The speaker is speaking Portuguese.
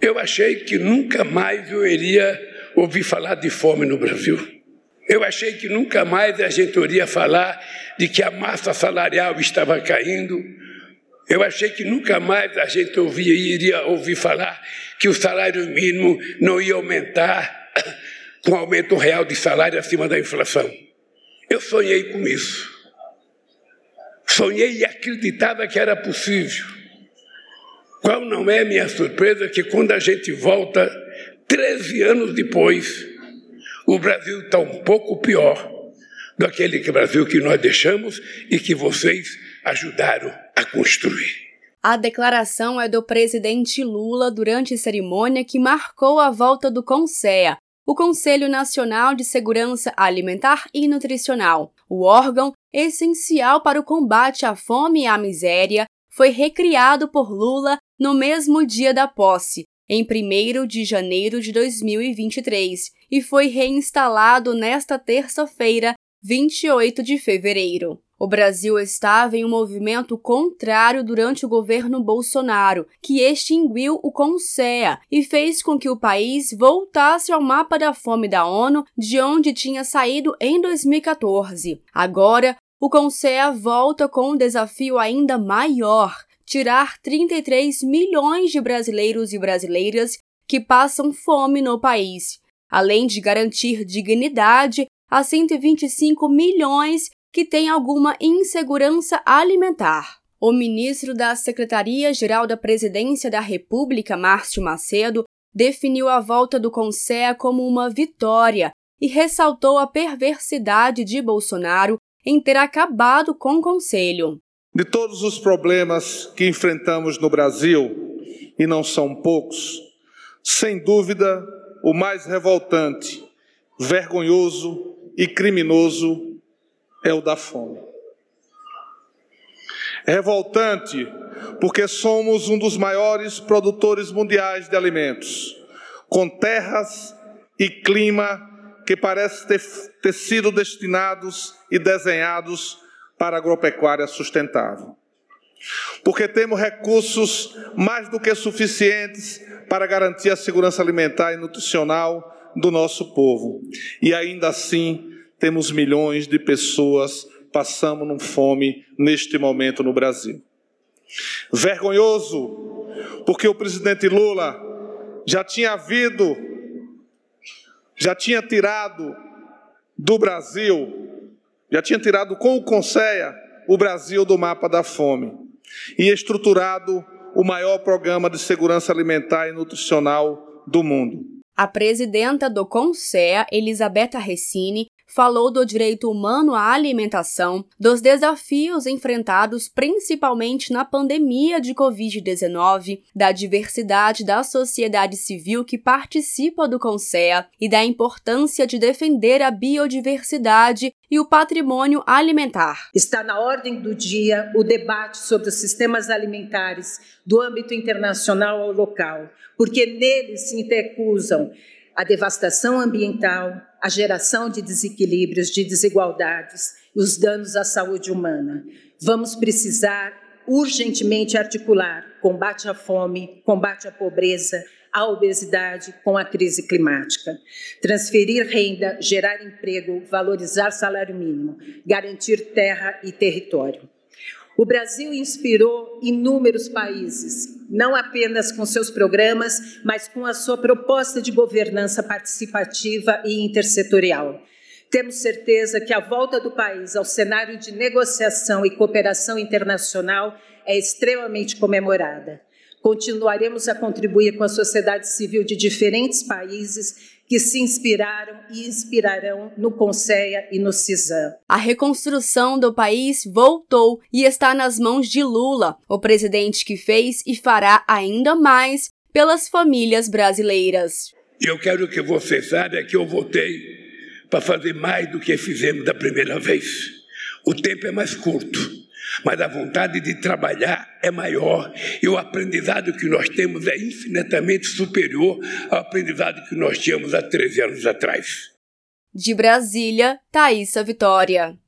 Eu achei que nunca mais eu iria ouvir falar de fome no Brasil. Eu achei que nunca mais a gente iria falar de que a massa salarial estava caindo. Eu achei que nunca mais a gente ouvia, iria ouvir falar que o salário mínimo não ia aumentar com aumento real de salário acima da inflação. Eu sonhei com isso. Sonhei e acreditava que era possível. Qual não é minha surpresa que quando a gente volta, 13 anos depois, o Brasil está um pouco pior do aquele Brasil que nós deixamos e que vocês ajudaram a construir. A declaração é do presidente Lula durante cerimônia que marcou a volta do CONSEA, o Conselho Nacional de Segurança Alimentar e Nutricional. O órgão, essencial para o combate à fome e à miséria, foi recriado por Lula no mesmo dia da posse, em 1 de janeiro de 2023, e foi reinstalado nesta terça-feira, 28 de fevereiro. O Brasil estava em um movimento contrário durante o governo Bolsonaro, que extinguiu o CONSEA e fez com que o país voltasse ao mapa da fome da ONU, de onde tinha saído em 2014. Agora, o CONSEA volta com um desafio ainda maior: tirar 33 milhões de brasileiros e brasileiras que passam fome no país, além de garantir dignidade a 125 milhões que tem alguma insegurança alimentar. O ministro da Secretaria-Geral da Presidência da República, Márcio Macedo, definiu a volta do CONSEA como uma vitória e ressaltou a perversidade de Bolsonaro em ter acabado com o Conselho. De todos os problemas que enfrentamos no Brasil, e não são poucos, sem dúvida, o mais revoltante, vergonhoso e criminoso é o da fome. É revoltante porque somos um dos maiores produtores mundiais de alimentos, com terras e clima que parecem ter, ter sido destinados e desenhados para a agropecuária sustentável. Porque temos recursos mais do que suficientes para garantir a segurança alimentar e nutricional do nosso povo. E ainda assim, temos milhões de pessoas passando fome neste momento no Brasil. Vergonhoso, porque o presidente Lula já tinha havido, já tinha tirado do Brasil, já tinha tirado com o Conceia o Brasil do mapa da fome e estruturado o maior programa de segurança alimentar e nutricional do mundo. A presidenta do CONSEA, Elisabetta Recine, falou do direito humano à alimentação, dos desafios enfrentados principalmente na pandemia de Covid-19, da diversidade da sociedade civil que participa do CONSEA e da importância de defender a biodiversidade e o patrimônio alimentar. Está na ordem do dia o debate sobre os sistemas alimentares do âmbito internacional ao local, porque neles se intercusam a devastação ambiental, a geração de desequilíbrios, de desigualdades e os danos à saúde humana. Vamos precisar urgentemente articular combate à fome, combate à pobreza, à obesidade com a crise climática. Transferir renda, gerar emprego, valorizar salário mínimo, garantir terra e território. O Brasil inspirou inúmeros países, não apenas com seus programas, mas com a sua proposta de governança participativa e intersetorial. Temos certeza que a volta do país ao cenário de negociação e cooperação internacional é extremamente comemorada. Continuaremos a contribuir com a sociedade civil de diferentes países que se inspiraram e inspirarão no Conceia e no CISAM. A reconstrução do país voltou e está nas mãos de Lula, o presidente que fez e fará ainda mais pelas famílias brasileiras. Eu quero que você saiba que eu votei para fazer mais do que fizemos da primeira vez. O tempo é mais curto mas a vontade de trabalhar é maior e o aprendizado que nós temos é infinitamente superior ao aprendizado que nós tínhamos há 13 anos atrás. De Brasília, Thaisa Vitória.